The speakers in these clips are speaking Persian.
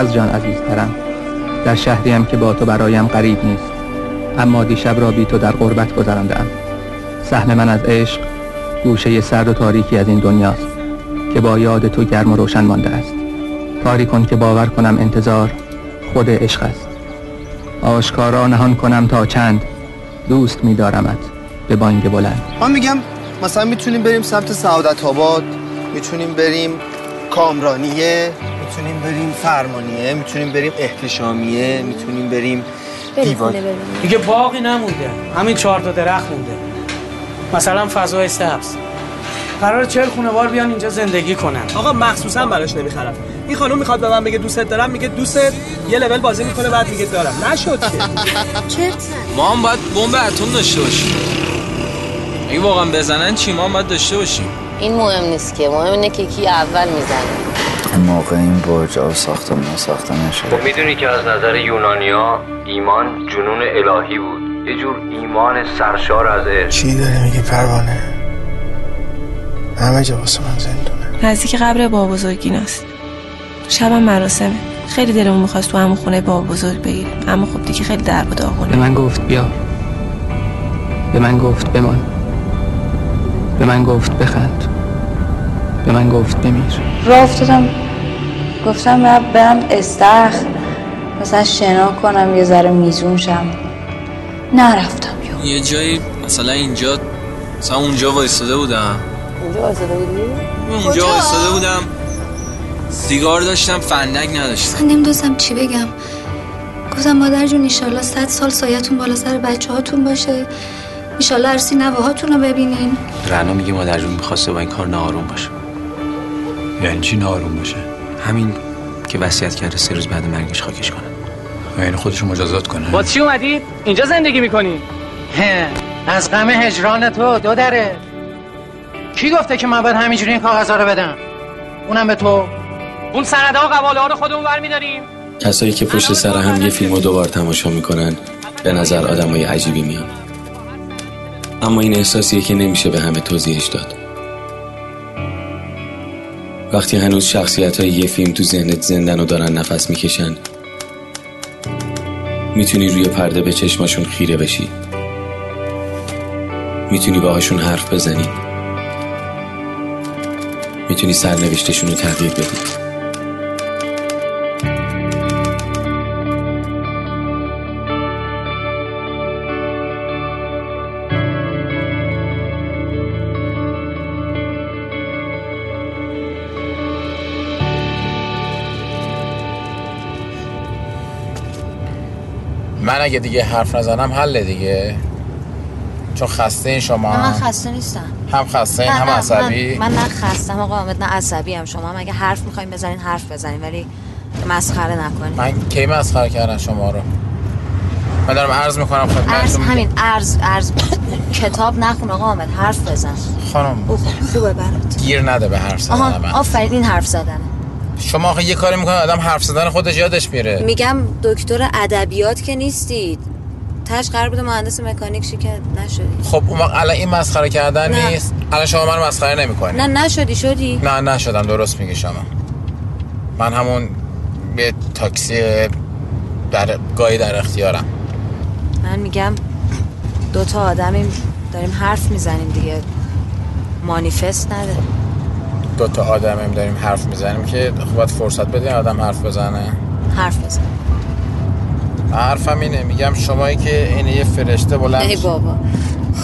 از جان عزیزترم در شهریم که با تو برایم قریب نیست اما دیشب را بی تو در غربت گذراندم سهم من از عشق گوشه سرد و تاریکی از این دنیاست که با یاد تو گرم و روشن مانده است. کاری کن که باور کنم انتظار خود عشق است. آشکارا نهان کنم تا چند دوست می‌دارمت به بانگ بلند. من میگم مثلا می‌تونیم بریم سمت سعادت آباد می‌تونیم بریم کامرانیه بریم فرمانیه می‌تونیم بریم احتشامیه می‌تونیم بریم دیوان دیگه باقی نمونده. همین چهار تا درخت مونده. مثلا فضای سبز. قرار چهل خونوار بیان اینجا زندگی کنن. آقا مخصوصا براش نمی‌خرم. این خانم می‌خواد به من بگه دوست دارم میگه دوست یه لول بازی می‌کنه بعد میگه دارم. نشد که. چرت ما هم باید بمب اتم داشته باشیم. اگه واقعا بزنن چی؟ ما هم باید داشته باشیم. این مهم نیست که. مهم اینه که کی اول می‌زنه. موقع این برج ها ساختمون ساخته نشده. خب می‌دونی که از نظر یونانیا ایمان جنون الهی بود. یه جور ایمان سرشار از عشق. چی داری میگی پروانه؟ همه جا واسه من زندونه. نزدیک قبر بابا بزرگیناست شبم مراسمه. خیلی دلمون می‌خواست تو همون خونه بابا بزرگ بگیریم. اما خب دیگه خیلی در و به داغونه من گفت بیا. به من گفت بمان. به من گفت بخند. به من گفت بمیر. راه افتادم. گفتم من برم استخ مثلا شنا کنم یه ذره میزون شم. نرفتم یو یه جایی مثلا اینجا مثلا اونجا وایستاده بودم. اینجا واسه بودی؟ اونجا وایستاده بودم. سیگار داشتم فندک نداشتم. من نمی‌دونستم چی بگم. گفتم مادر جون ایشالله صد سال سایتون بالا سر بچه هاتون باشه. ایشالله عرسی نوه رو ببینین. رنا میگه مادر جون می‌خواسته با این کار ناآروم باشه. یعنی چی ناروم باشه؟ همین که وصیت کرده سه روز بعد مرگش خاکش کنه. یعنی خودشو مجازات کنه. با چی اومدید؟ اینجا زندگی می‌کنی؟ از غم هجران تو دو دره. کی گفته که من باید همینجوری این کاغذها رو بدم؟ اونم به تو. اون سنده ها قواله ها رو خودمون برمیداریم. کسایی که پشت سر هم یه فیلم رو دوبار تماشا می‌کنن به نظر آدمای عجیبی میان. اما این احساسیه که نمیشه به همه توضیحش داد. وقتی هنوز شخصیت های یه فیلم تو ذهنت زندن و دارن نفس می‌کشن می‌تونی روی پرده به چشماشون خیره بشی. می‌تونی باهاشون حرف بزنی. می‌تونی سرنوشتشون رو تغییر بدی. من اگه دیگه حرف نزنم حل دیگه. چون خسته این شما. من خسته نیستم. هم خسته این هم نه، عصبی. من, من نه خستم آقا حامد نه عصبی هم شما. هم اگه حرف می‌خوایم بزنین حرف بزنین ولی مسخره نکنین. من کی مسخره کردم شما رو؟ من دارم عرض می‌کنم ارز خدمتتون همین ارز ارز کتاب نخون آقا حامد حرف بزن. خانم. خوبه برات. گیر نده به حرف زدن آها من. آفرین این حرف زدنه. شما آخه یه کاری می‌کنه آدم حرف زدن خودش یادش میره. میگم دکتر ادبیات که نیستید. تش قرار بوده مهندس مکانیک شی که نشدی. خب اون وقت الان این مسخره کردن نه. نیست. الان شما من مسخره نمی‌کنی. نه نشدی شدی؟ نه نشدم درست میگی شما. من همون یه تاکسی در گاهی در اختیارم. من میگم دوتا آدمیم داریم حرف می‌زنیم دیگه. مانیفست نده. دو تا آدمیم داریم حرف می‌زنیم که خب فرصت بدین آدم حرف بزنه. حرف بزن. حرفم اینه میگم شمایی که این یه فرشته بلند ای بابا.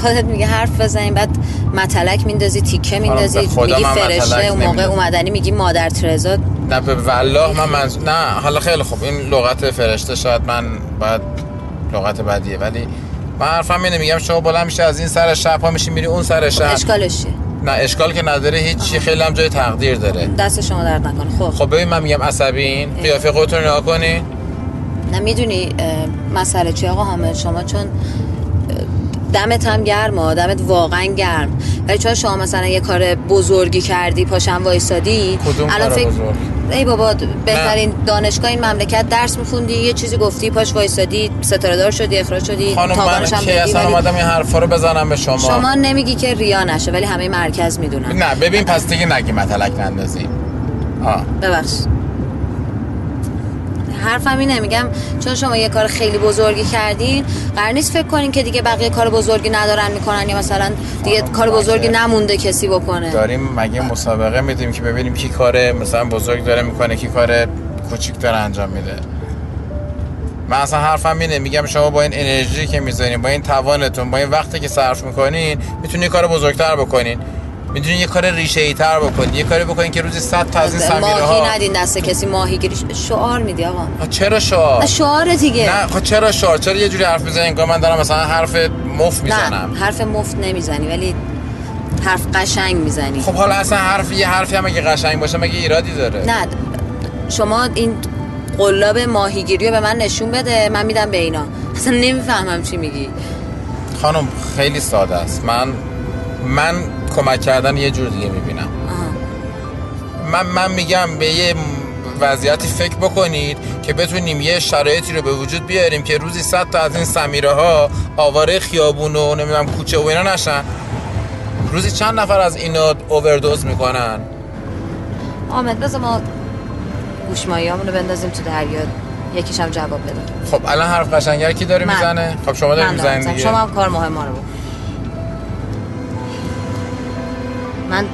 خودت میگه حرف بزنیم بعد متلک میندازی تیکه میندازی میگی فرشته اون موقع نمی‌ندازم. اومدنی میگی مادر ترزا. نه به والله من منظور نه حالا خیلی خوب. این لغت فرشته شاید من باید لغت بدیه ولی من حرفم اینه میگم شما بلند میشه از این سر شب ها میشی میری اون سر شب. اشکالش چیه؟ نه اشکال که نداره هیچی. خیلی هم جای تقدیر داره. دست شما درد نکنه. خب. خب ببین من میگم عصبین. قیافه خودتون رو نگاه نه می‌دونی مسئله چی آقا حامد؟ شما چون دمت هم گرم دمت واقعا گرم. ولی چون شما مثلا یه کار بزرگی کردی پاشم وایسادی؟ کدوم الان کار فکر بزرگ؟ ای بابا بهترین دانشگاه این مملکت درس میخوندی یه چیزی گفتی پاش وایسادی ستاره دار شدی اخراج شدی خانم من بدی، اصلا اومدم این حرفا رو بزنم به شما؟ شما نمیگی که ریا نشه ولی همه مرکز می‌دونن. نه ببین پس دیگه نگی متلک نندازی. آه. ببخش حرفم اینه میگم چون شما یه کار خیلی بزرگی کردین قرار نیست فکر کنین که دیگه بقیه کار بزرگی ندارن می‌کنن یا مثلا دیگه کار بزرگی نمونده کسی بکنه. داریم مگه مسابقه میدیم که ببینیم کی کار مثلا بزرگ داره می‌کنه کی کار کوچیک داره انجام میده. من اصلا حرفم اینه میگم شما با این انرژی که می‌زنین با این توانتون با این وقتی که صرف می‌کنین می‌تونین کار بزرگتر بکنین. می‌تونین یه کار ریشه ای تر بکنین یه کاری بکنین که روزی 100 تا از این سمیره ماهی ها ندین دست کسی ماهی گیری شعار میدی آقا. چرا شعار؟ شعار دیگه. نه خب چرا شعار؟ چرا یه جوری حرف می‌زنین که من دارم مثلا حرف مفت می‌زنم. نه حرف مفت نمی‌زنی ولی حرف قشنگ می‌زنی. خب حالا اصلا حرف یه حرفی هم اگه قشنگ باشه مگه ایرادی داره؟ نه شما این قلاب ماهیگیری رو به من نشون بده من میدم به اینا. اصلا نمی‌فهمم چی میگی. خانم خیلی ساده است. من من کمک کردن یه جور دیگه می‌بینم. من من میگم به یه وضعیتی فکر بکنید که بتونیم یه شرایطی رو به وجود بیاریم که روزی صد تا از این سمیره ها آواره خیابون و نمی‌دونم کوچه و اینا نشن. روزی چند نفر از اینا اووردوز می‌کنن؟ آمد بذار ما گوشمایی رو بندازیم تو دریا. یکیش هم جواب بده. خب الان حرف قشنگر کی داره. می‌زنه؟ خب شما داری می‌زنید شما هم کار مهم رو بکن. من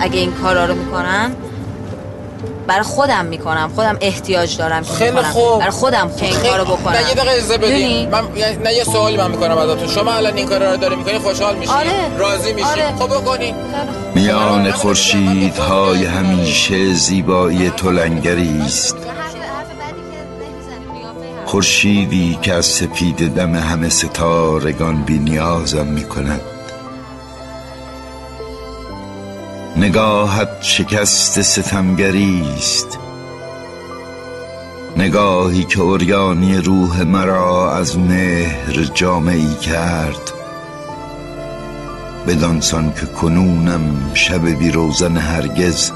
اگه این کارا رو می‌کنم برای خودم می‌کنم خودم احتیاج دارم که خیلی. خوب. برای خودم که این خیلی- کارو بکنم نه یه دقیقه اجازه؟ بدید من نه یه سوالی من می‌کنم ازتون شما الان این کارا رو داری می‌کنی خوشحال میشی آره. راضی میشی آره. خب بکنی میان خورشیدهای همیشه زیبایی تو لنگری است خورشیدی که از سپید دم همه ستارگان بی نیازم می نگاهت شکست ستمگری است. نگاهی که اوریانی روح مرا از مهر جامعی کرد. بدانسان که کنونم شب بی روزن هرگز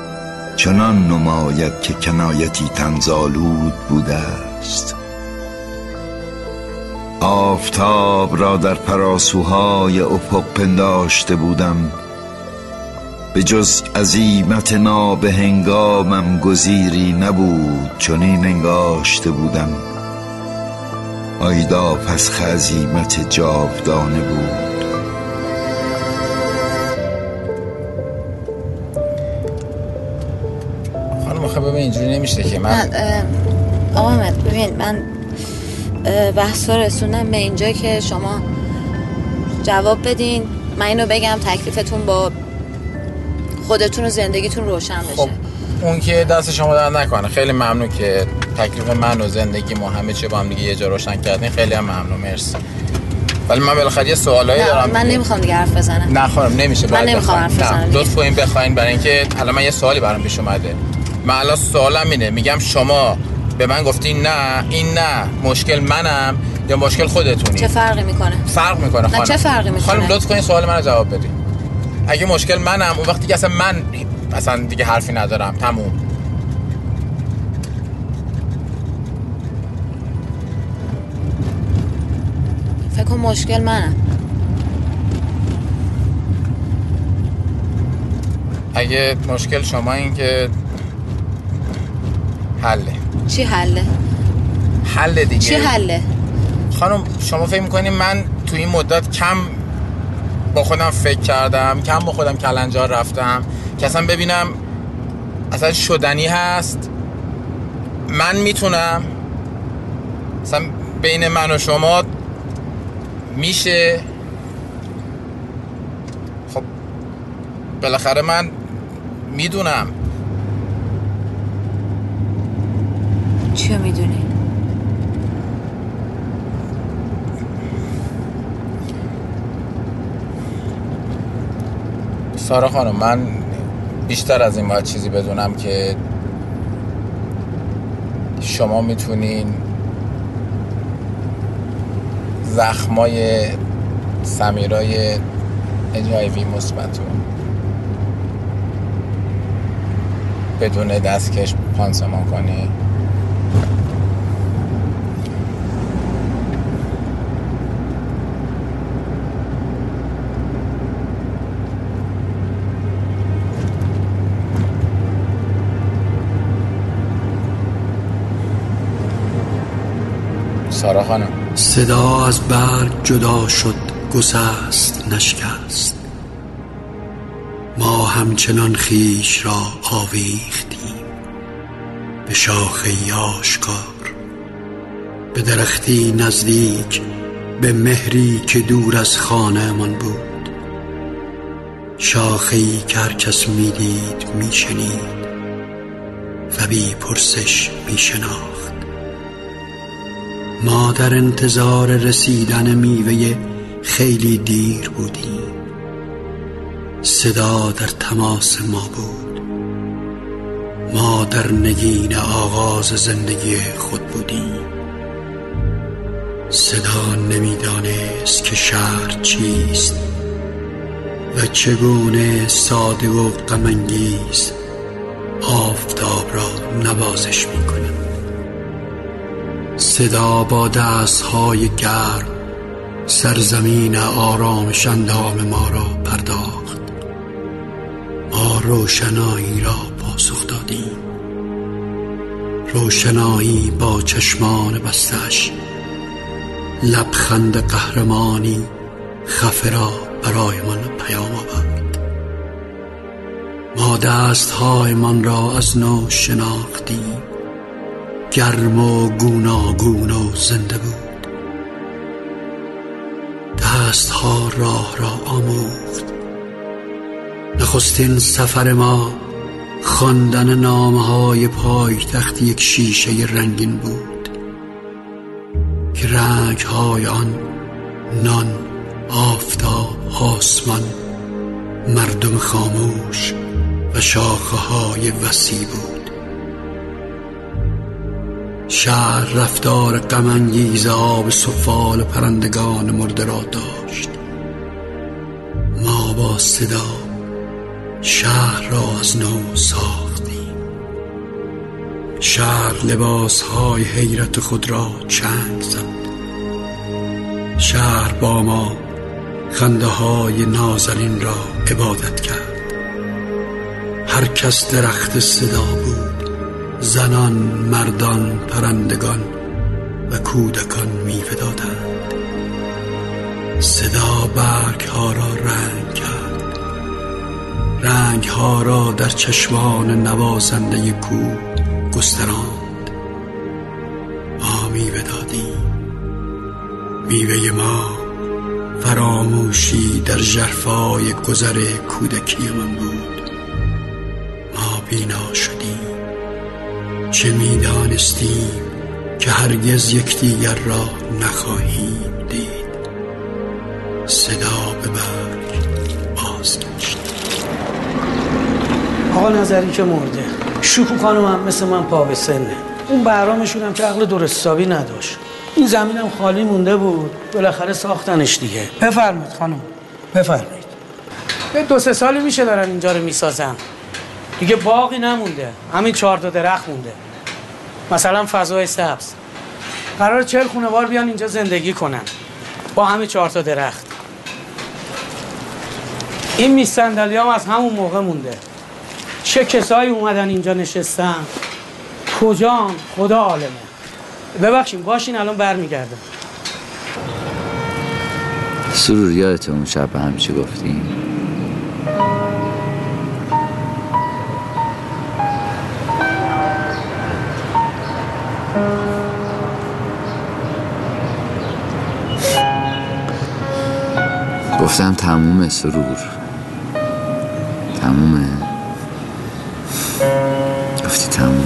چنان نماید که کنایتی تنزالود بوده است. آفتاب را در پراسوهای افق پنداشته بودم. به جز عزیمت ناب هنگامم گزیری نبود چنین انگاشته بودم. آیدا پس خزیمت جاودانه بود. خانم خب ببین اینجوری نمیشه که من من ببین من بحث رو رسوندم به اینجا که شما جواب بدین. من اینو بگم تکلیفتون با خودتون و زندگیتون روشن بشه. خب اون که دست شما در نکنه. خیلی ممنون که تکلیف من و زندگی ما همه چی با هم دیگه یه جا روشن کردین. خیلی هم ممنون. مرسی. ولی من بالاخره یه سوالایی دارم. من دیگه. نمی‌خوام دیگه حرف بزنم. نه خانم نمیشه. من نمی‌خوام. حرف بزنم. لطف کنین بخواین. برای اینکه الان من یه سوالی برام پیش اومده. من الان سوالم اینه. میگم شما به من گفتین نه این نه. مشکل منم یا مشکل خودتونی؟ چه فرقی می‌کنه؟ فرق می‌کنه نه، خانم. چه فرقی می‌کنه؟ خانم لطف کنین سوال منو جواب بدین. اگه مشکل منم اون وقتی که اصلا من اصلا دیگه حرفی ندارم تموم. فکر کن مشکل منم اگه مشکل شما این که حله. چی حله؟ حل دیگه. چی حله؟ خانم شما فکر می‌کنین من تو این مدت کم با خودم فکر کردم کم با خودم کلنجار رفتم که اصلا ببینم اصلا شدنی هست. من می‌تونم اصلا بین من و شما میشه. خب بالاخره من می‌دونم. چیو می‌دونی؟ سارا خانم من بیشتر از این باید چیزی بدونم که شما می‌تونین زخمای سمیرای اجایوی مثبتو بدون دستکش پانسمان کنی. سارا خانم. صدا از برگ جدا شد گسست نشکست. ما همچنان خیش را آویختیم. به شاخه آشکار به درختی نزدیک به مهری که دور از خانه من بود. شاخهی که هر کس می‌دید میشنید و بی پرسش میشناخت. ما در انتظار رسیدن میوه خیلی دیر بودیم. صدا در تماس ما بود. ما در نگین آغاز زندگی خود بودیم. صدا نمی‌دانست که شهر چیست و چگونه ساده و غمانگیز آفتاب را نوازش می‌کنه صدا با دستهای گرم سرزمین آرامش اندام ما را پرداخت. ما روشنایی را پاسخ دادیم. روشنایی با چشمان بستش. لبخند قهرمانی خفه را برای من پیام آورد. ما دستهایمان را از نو شناختیم. گرم و گوناگون و زنده بود. دستها راه را آموخت. نخستین سفر ما خواندن نامه های پایتخت یک شیشه رنگین بود که رنگ های آن نان آفتاب آسمان مردم خاموش و شاخه های وسیع بود. شهر رفتار غمانگیز آب سفال پرندگان مرده را داشت. ما با صدا شهر را از نو ساختیم. شهر لباس های حیرت خود را چنگ زد. شهر با ما خنده های نازنین را عبادت کرد. هر کس درخت صدا بود. زنان مردان پرندگان و کودکان میوه دادند صدا برگ ها را رنگ کرد. رنگ ها را در چشمان نوازنده کو گستراند. ما میوه دادیم میوه ما فراموشی در جرفای گذر کودکی من بود. ما بینا چه می‌دانستیم که هرگز یکدیگر را نخواهیم دید. صدا به برگ بازگشت. آقا نظری که مرده. شکو خانم هم مثل من پا به سنه. اون برامشون هم که عقل درست حسابی نداشت. این زمینم خالی مونده بود. بالاخره ساختنش دیگه. بفرمایید خانم. بفرمایید. به دو سه سالی میشه دارن اینجا رو می‌سازن. دیگه باقی نمونده. همین چهار تا درخت مونده. مثلا فضای سبز. قرار چهل خونوار بیان اینجا زندگی کنن. با همین چهار تا درخت. این میز صندلی هم از همون موقع مونده. چه کسایی اومدن اینجا نشستن؟ کجا خدا عالمه. ببخشیم باشین الان برمیگردم. سرور یادت اون شب به هم چی گفتیم؟ گفتم تموم سرور. تمومه. گفتی تمومه.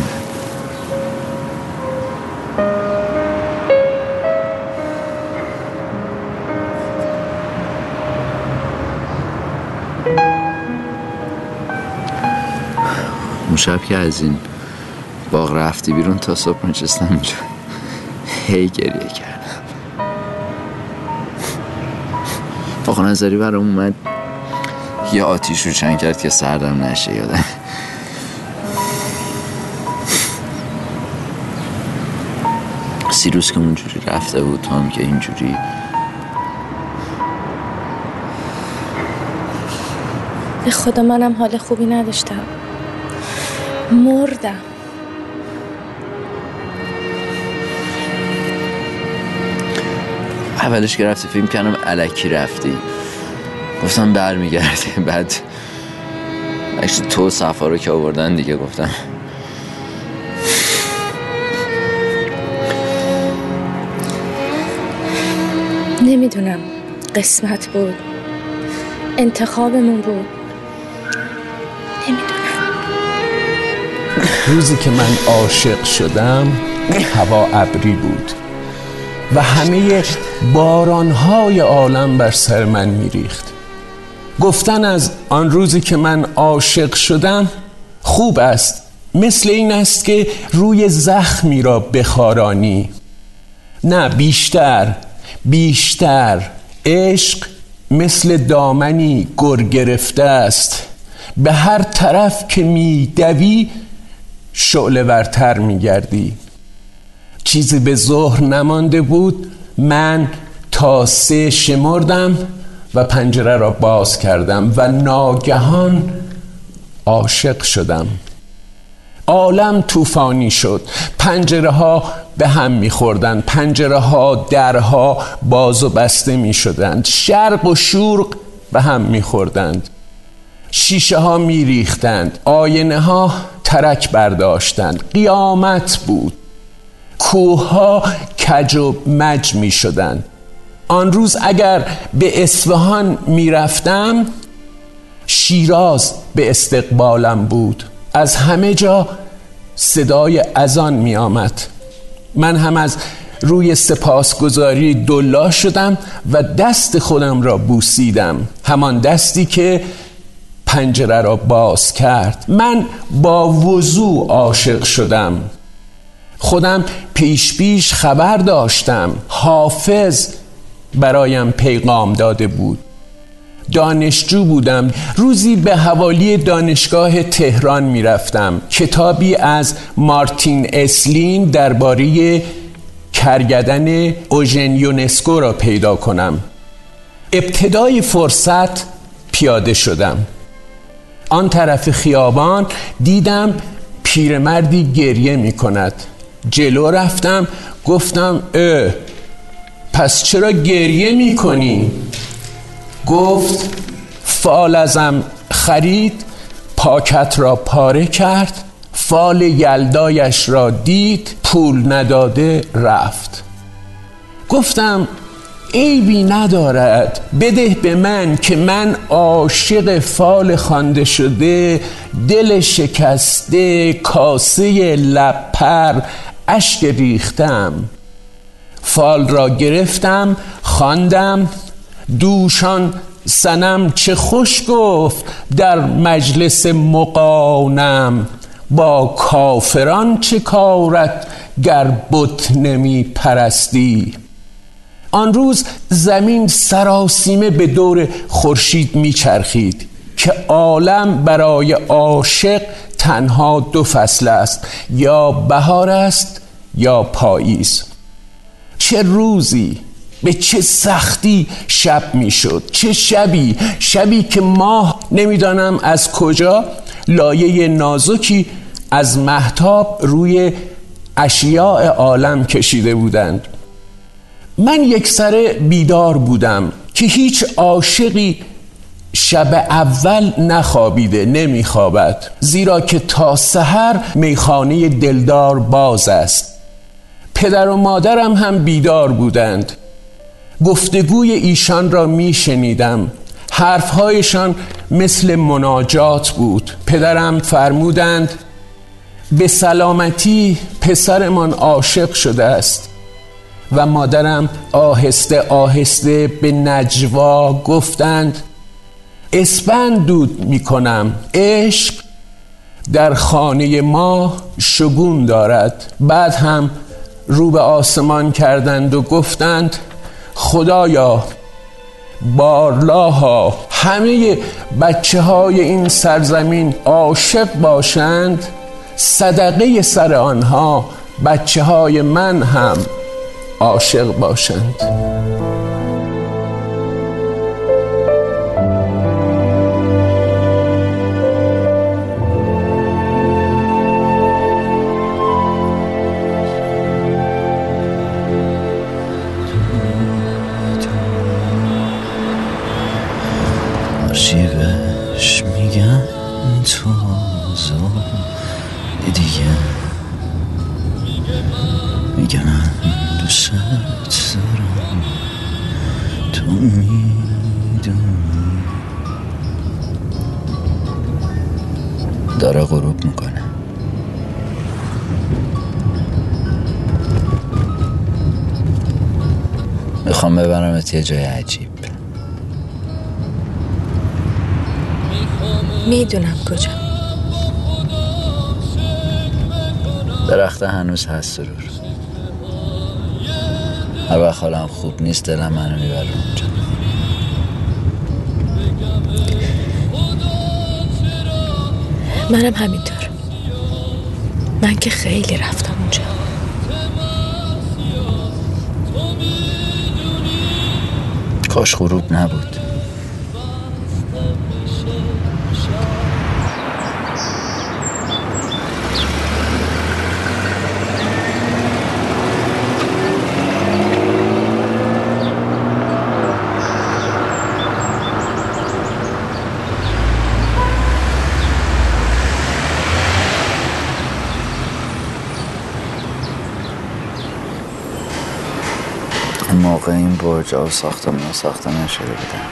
اون شب که از این باغ رفتی بیرون تا صبح نشستم اینجا. هی گریه کردم آقا نظری برام اومد. یه آتیش رو چند کرد که سردم نشه یادم. سیروس که اونجوری رفته بود تو هم که اینجوری. به خدا منم حال خوبی نداشتم. مردم. اولش که رفتی فیلم کردم علکی رفتی. گفتم برمیگردی بعد اکشن تو صفا رو که آوردن دیگه گفتم. نمی‌دونم قسمت بود. انتخابمون بود. روزی که من عاشق شدم هوا ابری بود. و همه بارانهای عالم بر سر من میریخت. گفتن از آن روزی که من عاشق شدم خوب است مثل این است که روی زخمی را بخارانی. نه بیشتر بیشتر عشق مثل دامنی گر گرفته است. به هر طرف که می دوی شعله ورتر می گردی چیزی به ظهر نمانده بود. من تا سه شمردم و پنجره را باز کردم و ناگهان عاشق شدم. عالم طوفانی شد. پنجره ها به هم میخوردند پنجره ها درها باز و بسته می شدند. شرق و شورق به هم میخوردند شیشه ها می ریختند. آینه ها ترک برداشتند. قیامت بود. کوه ها کج و مج می شدند آن روز اگر به اصفهان می رفتم شیراز به استقبالم بود. از همه جا صدای اذان می آمد من هم از روی سپاسگزاری دلا شدم و دست خودم را بوسیدم. همان دستی که پنجره را باز کرد. من با وضوع عاشق شدم. خودم پیش پیش خبر داشتم. حافظ برایم پیغام داده بود. دانشجو بودم. روزی به حوالی دانشگاه تهران می‌رفتم. کتابی از مارتین اسلین درباره کرگدن اوژن یونسکو را پیدا کنم. ابتدای فرصت پیاده شدم. آن طرف خیابان دیدم پیرمردی گریه می کند جلو رفتم گفتم اه پس چرا گریه می کنی؟ گفت فال ازم خرید پاکت را پاره کرد فال یلدایش را دید پول نداده رفت گفتم عیبی ندارد بده به من که من عاشق فال خانده شده دل شکسته کاسه لپر اشک ریختم. فال را گرفتم خواندم. دوشان سنم چه خوش گفت در مجلس مقانم با کافران چه کارت گر بت نمی پرستی آن روز زمین سراسیمه به دور خورشید میچرخید. که عالم برای عاشق تنها دو فصل است یا بهار است یا پاییز. چه روزی به چه سختی شب می‌شد چه شبی؟ شبی که ماه نمی‌دانم از کجا لایه نازکی از محتاب روی اشیاء عالم کشیده بودند. من یک سر بیدار بودم که هیچ عاشقی شب اول نخوابیده نمیخوابد. زیرا که تا سحر میخانه دلدار باز است. پدر و مادرم هم بیدار بودند. گفتگوی ایشان را میشنیدم. حرفهایشان مثل مناجات بود. پدرم فرمودند به سلامتی پسرمان عاشق شده است. و مادرم آهسته آهسته به نجوا گفتند اسپند دود می کنم عشق در خانه ما شگون دارد. بعد هم رو به آسمان کردند و گفتند خدایا بارلاها همه بچه های این سرزمین عاشق باشند. صدقه سر آنها بچه های من هم عاشق باشند. یه جای عجیب. می‌دونم کجا. درخت هنوز هست سرور. هر وقت حالم خوب نیست دلم منو می‌بره اونجا. منم همینطور. من که خیلی رفتم. کاش غروب نبود. موقع این برج و ساختمون ساخته نشده بودن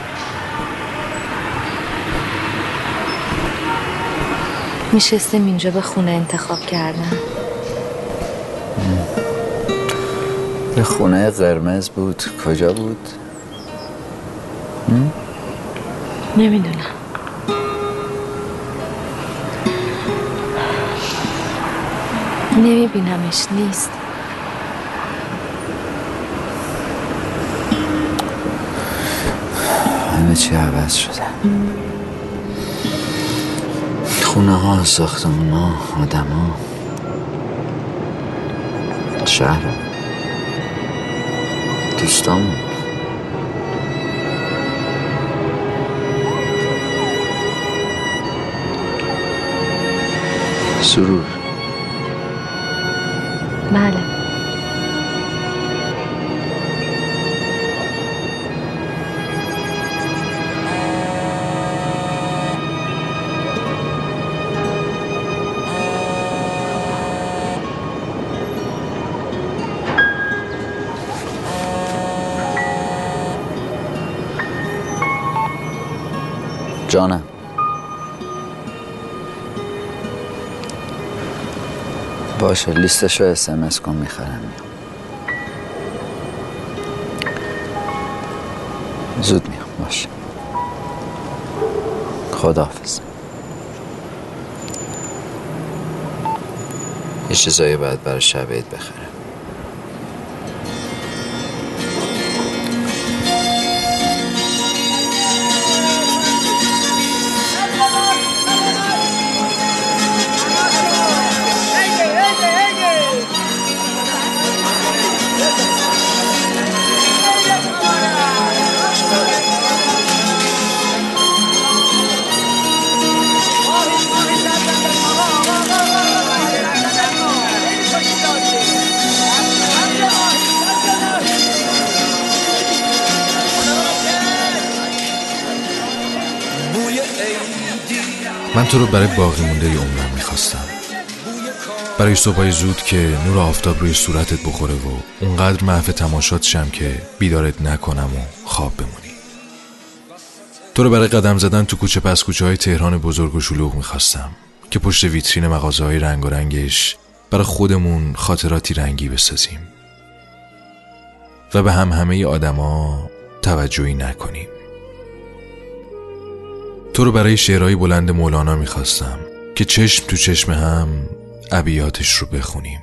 میشستیم اینجا به خونه انتخاب کردن یه خونه قرمز بود. کجا بود؟ نمی‌دونم. نمیبینمش نیست. چی عوض شده. خونه ها ساختمون ها آدم ها. شهر. دوستامون سرور. بله. جانم. باشه لیستشو اسمس کن می‌خرم. زود میام باشه. خداحافظ. یه چیزایی باید برای شب عید بخرم. من تو رو برای باقی مونده عمرم می‌خواستم. برای صبحای زود که نور آفتاب روی صورتت بخوره و اونقدر محو تماشات شم که بیدارت نکنم و خواب بمونی. تو رو برای قدم زدن تو کوچه پس کوچه های تهران بزرگ و شلوغ می‌خواستم که پشت ویترین مغازه های رنگ و رنگش برای خودمون خاطراتی رنگی بسازیم. و به هم همه آدما توجهی نکنیم. تو رو برای شعرهای بلند مولانا می‌خواستم که چشم تو چشم هم ابیاتش رو بخونیم.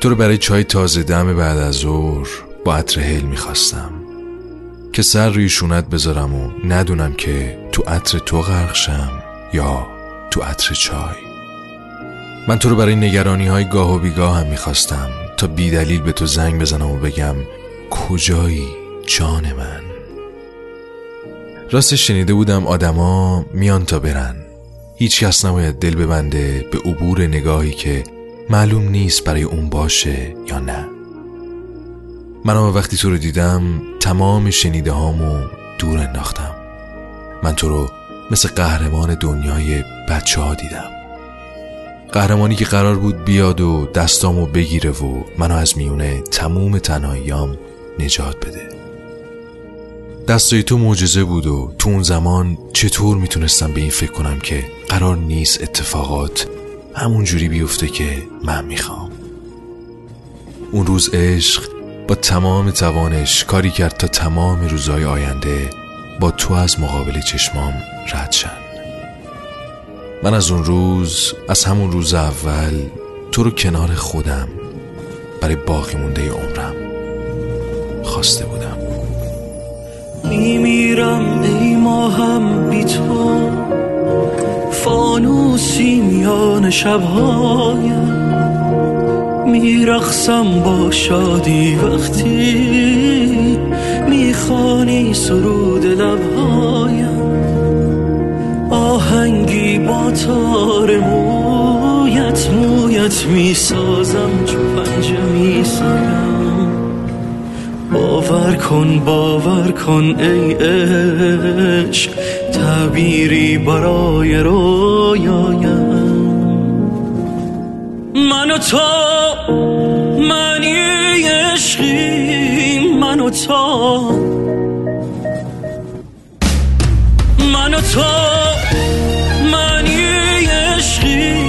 تو رو برای چای تازه دم بعد از ظهر با عطر هل می‌خواستم که سر روی شونت بذارم و ندونم که تو عطر تو غرق شم یا تو عطر چای. من تو رو برای نگرانی های گاه و بیگاه هم می‌خواستم تا بیدلیل به تو زنگ بزنم و بگم کجایی جان من؟ راستش شنیده بودم آدما میان تا برن. هیچ کس نباید دل ببنده به عبور نگاهی که معلوم نیست برای اون باشه یا نه. من وقتی تو رو دیدم تمام شنیده هامو دور انداختم. من تو رو مثل قهرمان دنیای بچه ها دیدم. قهرمانی که قرار بود بیاد و دستامو بگیره و منو از میونه تموم تنهاییام نجات بده. دستای تو معجزه بود و تو اون زمان چطور می‌تونستم به این فکر کنم که قرار نیست اتفاقات همون جوری بیفته که من می‌خوام؟ اون روز عشق با تمام توانش کاری کرد تا تمام روزهای آینده با تو از مقابل چشمام رد شن. من از اون روز از همون روز اول تو رو کنار خودم برای باقی مونده عمرم خواسته بودم. میمیرم ای ماهم بی تو. فانوسی میان شبهایم میرخصم با شادی. وقتی می‌خوانی سرود لبهایم آهنگی با تار مویت مویت می‌سازم چو پنجه میسایم باور کن باور کن ای عشق تعبیری برای رویایم من و تو منی عشقی من و تو. من و تو منی عشقی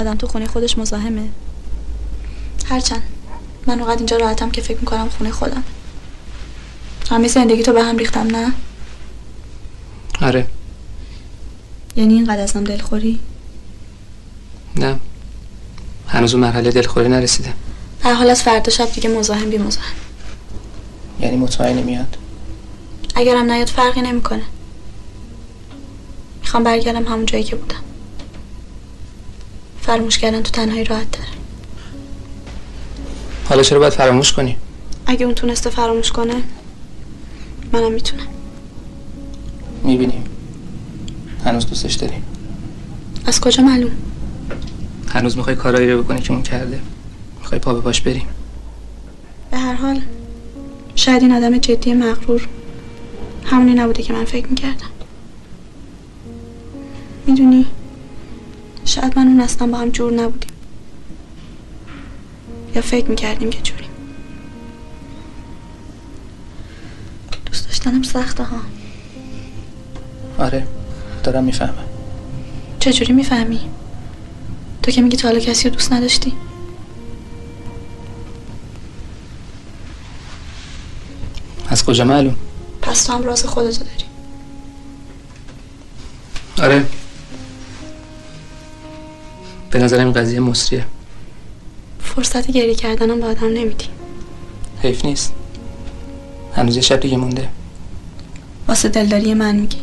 آدم تو خونه خودش مزاحمه. هرچند من اونقدر اینجا راحتم که فکر می‌کنم خونه خودم. همه زندگی تو به هم ریختم نه؟ آره. یعنی اینقدر ازم دلخوری؟ نه. هنوز اون مرحله دلخوری نرسیده. در حال از فردا شب دیگه مزاحم بی مزاحم. یعنی مطمئنی میاد؟ اگرم نیاد فرقی نمی‌کنه. می‌خوام برگردم همون جایی که بودم. فراموش کردن تو تنهایی راحت تر. حالا چرا باید فراموش کنی؟ اگه اون تونسته فراموش کنه منم می‌تونم. می‌بینیم. هنوز دوستش داریم. از کجا معلوم؟ هنوز می‌خوای کارایی رو بکنی که اون کرده. می‌خوای پا به پاش بریم. به هر حال شاید این آدم جدی مغرور. همونی نبوده که من فکر می‌کردم. می‌دونی؟ شاید من اون اصلا با هم جور نبودیم. یا فکر می‌کردیم که جوریم. دوست داشتنم سخته ها. آره دارم می‌فهمم. چجوری می‌فهمی؟ تو که میگی تا حالا کسی رو دوست نداشتی؟ از کجا معلوم؟ پس تو هم راز خودتو داری. آره. به نظرم این قضیه مصریه. فرصت گریه کردنم به آدم نمیدی. حیف نیست. هنوز یه شب دیگه مونده. واسه دلداری من میگی.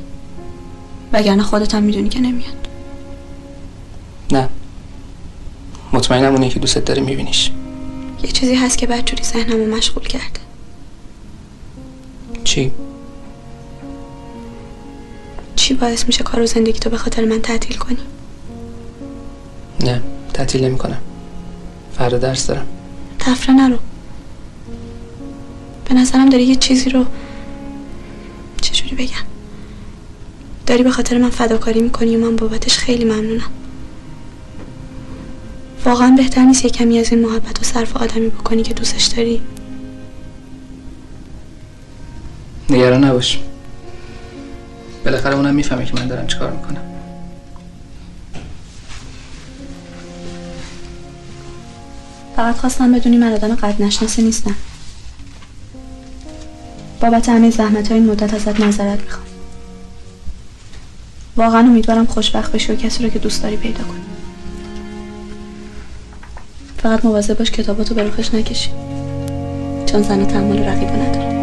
وگرنه خودت هم می‌دونی که نمیاد. نه. مطمئنم اونه که دوستت داره میبینیش. یه چیزی هست که بدجوری ذهنمو مشغول کرده. چی؟ چی باعث میشه کار و زندگی تو به خاطر من تعطیل کنی؟ تعطیل نمی کنم فردا درس دارم. تفره نرو. به نظرم داری یه چیزی رو چجوری بگم؟ داری به خاطر من فداکاری می‌کنی و من بابتش خیلی ممنونم. واقعا بهتر نیست یه کمی از این محبت و صرف آدمی بکنی که دوستش داری؟ نگران نباش. بالاخره اونم می‌فهمه که من دارم چیکار می‌کنم. فقط خواستم بدونی من آدم قد نشناسه نیستم. بابت همه زحمت های این مدت ازت نظرت می‌خوام. واقعا امیدوارم خوشبخت بشی و کسی رو که دوست داری پیدا کنی. فقط مواظب باش کتاباتو به رخش نکشی. چون زن تحمل رقیبا نداره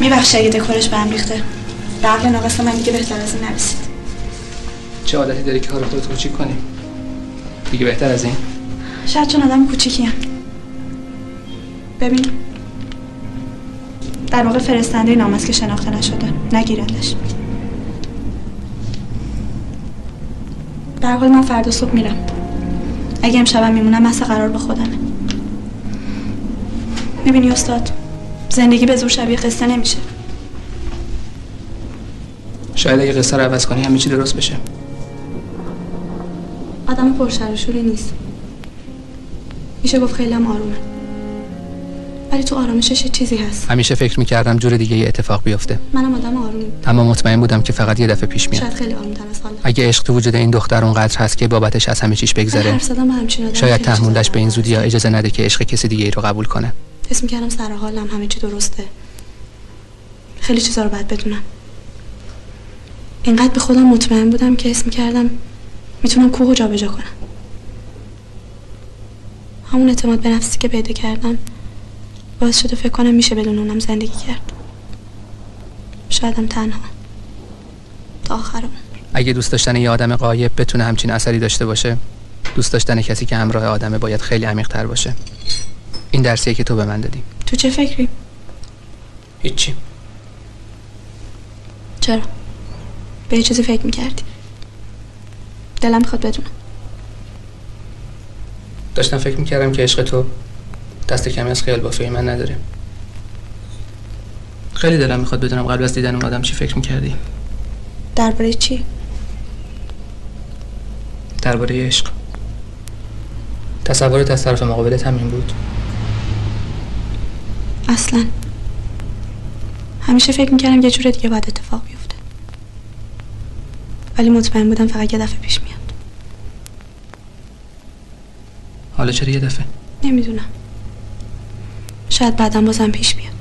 میبخشی اگه دکورش به هم ریخته. به عقل ناقص من دیگه بهتر از این نرسید. چه عادتی داری که کار خودت کوچیک کنی؟ دیگه بهتر از این؟ شاید چون آدم کوچیکیم ببین در واقع فرستنده نام است که شناخته نشده. نگیرندش. در حال من فردا صبح میرم. اگه امشبم میمونم مثل قرار به خودمه. می‌بینی استاد؟ زندگی به زور شبیه قصه نمیشه. شاید اگه قصه رو عوض کنی همه چی درست بشه. آدم پرشر و شوری نیست. میشه گفت خیلی هم آرومه. ولی تو آرامشش یه چیزی هست. همیشه فکر می‌کردم جور دیگه یه اتفاق بیفته. منم آدم آرومی اما مطمئن بودم که فقط یه دفعه پیش میاد. شاید خیلی آرومتر از حالا. اگه عشق تو وجود این دختر اونقدر هست که بابتش از همه چیش بگذره همچین شاید تحملش به این. زودی یا اجازه نده که عشق کسی دیگه ای رو قبول کنه. حس می‌کردم سر حالم همه چی درسته. خیلی چیزا رو باید بدونم. اینقدر به خودم مطمئن بودم که حس می‌کردم می‌تونم کوه و جابجا کنم. همون اعتماد به نفسی که پیدا کردم باعث شده فکر کنم میشه بدون اونم زندگی کرد. شایدم تنها. تا آخر. اگه دوست داشتن یه آدم قایب بتونه همچین اثری داشته باشه دوست داشتن کسی که همراه آدمه باید خیلی عمیق تر باشه. این درسیه که تو به من دادی. تو چه فکری؟ هیچی. چرا؟ به یه چیزی فکر می‌کردی؟ دلم می‌خواد بدونم. داشتم فکر می‌کردم که عشق تو دست کمی از خیال بافی من نداره. خیلی دلم می‌خواد بدونم قبل از دیدن اون آدم چی فکر می‌کردی. درباره چی؟ درباره عشق. تصورت از طرف مقابلت همین بود. اصلا. همیشه فکر می‌کردم یه جور دیگه باید اتفاق بیفته. ولی مطمئن بودم فقط یه دفعه پیش میاد. حالا چرا یه دفعه؟ نمی‌دونم. شاید بعدا بازم پیش بیاد.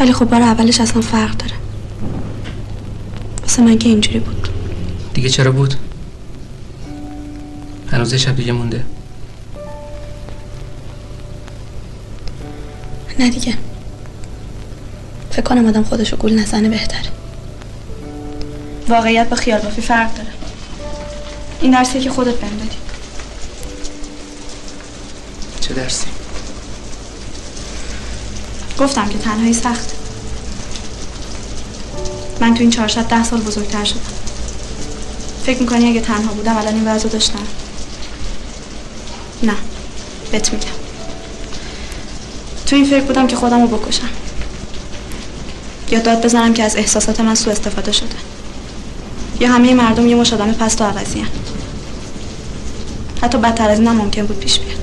ولی خب بار اولش اصلا فرق داره. واسه من که اینجوری بود. دیگه چرا بود؟ هنوز شب دیگه مونده. نه دیگه. فکر کنم آدم خودشو گول نزنه بهتره. واقعیت با خیال بافی فرق داره. این درسیه که خودت بهم دادی چه درسی؟ گفتم که تنهایی سخت من تو این چهارصد ده سال بزرگتر شدم. فکر می‌کنی اگه تنها بودم الان این وضع داشتم؟ نه. بهت میگم. تو این فکر بودم که خودم رو بکشم. یا داد بزنم که از احساسات من سوء استفاده شده. یا همه مردم یه مش آدم پست و عوضی حتی بدتر از اینم ممکن بود پیش بیاد.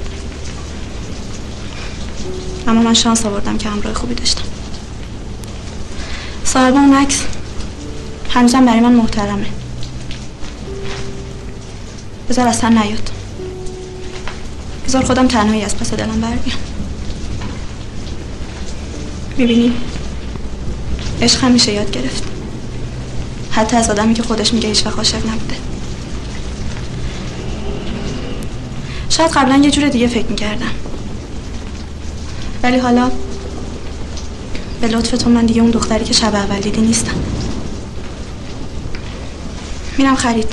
اما من شانس آوردم که همراه خوبی داشتم. صاحب اون عکس هنوزم برای من محترمه. بذار اصلا نیاد. بذار خودم تنهایی از پس دلم بر بیام. می‌بینی؟ عشق همیشه یاد گرفت. حتی از آدمی که خودش میگه هیچ وقت عاشق نبوده. شاید قبلا یه جور دیگه فکر می‌کردم. ولی حالا به لطفتون من دیگه اون دختری که شب اول دیدی نیستم. میرم خرید.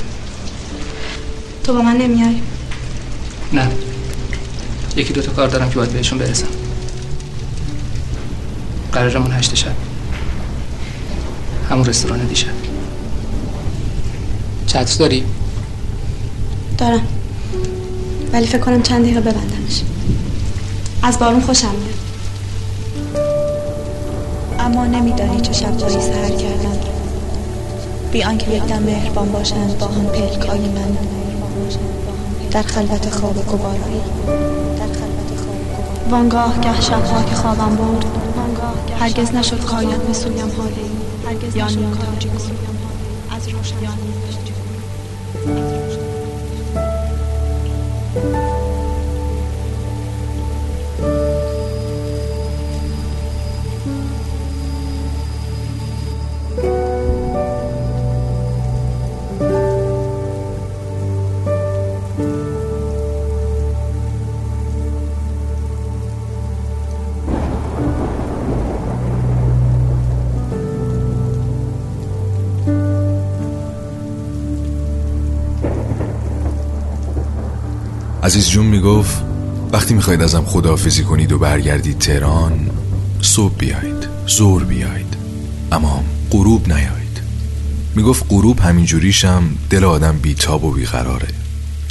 تو با من نمیای؟ نه. یکی دوتا کار دارم که باید بهشون برسم. قرارمون هشت شب. همون رستوران دیشب. چتر داری؟ دارم. ولی فکر کنم چند دقیقه ببندمش. از بارون خوشم میاد. اما نمیدانی چه شبهایی سهر کردم بی آنکه یک دم مهربان باشند با هم پلکای من در خلوت خواب گوارایی. وانگاه گه شبها که خوابم برد هرگز نشد خواید به سویم حالی یا نیمتاجی از روشن عزیز جون می‌گفت وقتی می‌خواید ازم خداحافظی کنید و برگردید تهران صبح بیاید زور بیاید اما غروب نیاید می‌گفت غروب همینجوریشم دل آدم بیتاب و بیقراره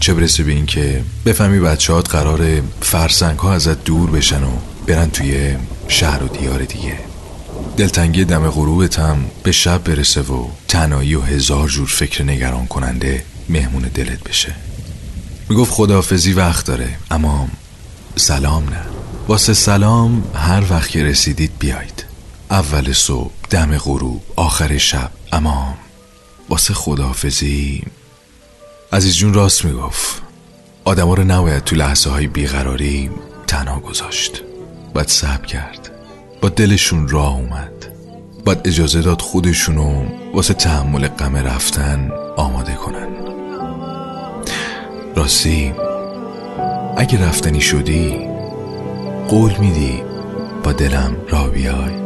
چه برسه به این که بفهمی بچهات قرار فرسنگ ها ازت دور بشن و برن توی شهر و دیار دیگه. دلتنگی دم غروبتم به شب برسه و تنایی و هزار جور فکر نگران کننده مهمون دلت بشه. می‌گفت خداحافظی وقت داره اما سلام نه. واسه سلام هر وقت که رسیدید بیاید اول صبح دم غروب آخر شب. اما واسه خداحافظی عزیز جون راست می‌گفت. آدما رو نباید تو لحظه های بیقراری تنها گذاشت. باید صبر کرد. با دلشون راه اومد. باید اجازه داد خودشونو واسه تحمل غم رفتن آماده کنن. راستی اگه رفتنی شدی قول میدی با دلم را بیای.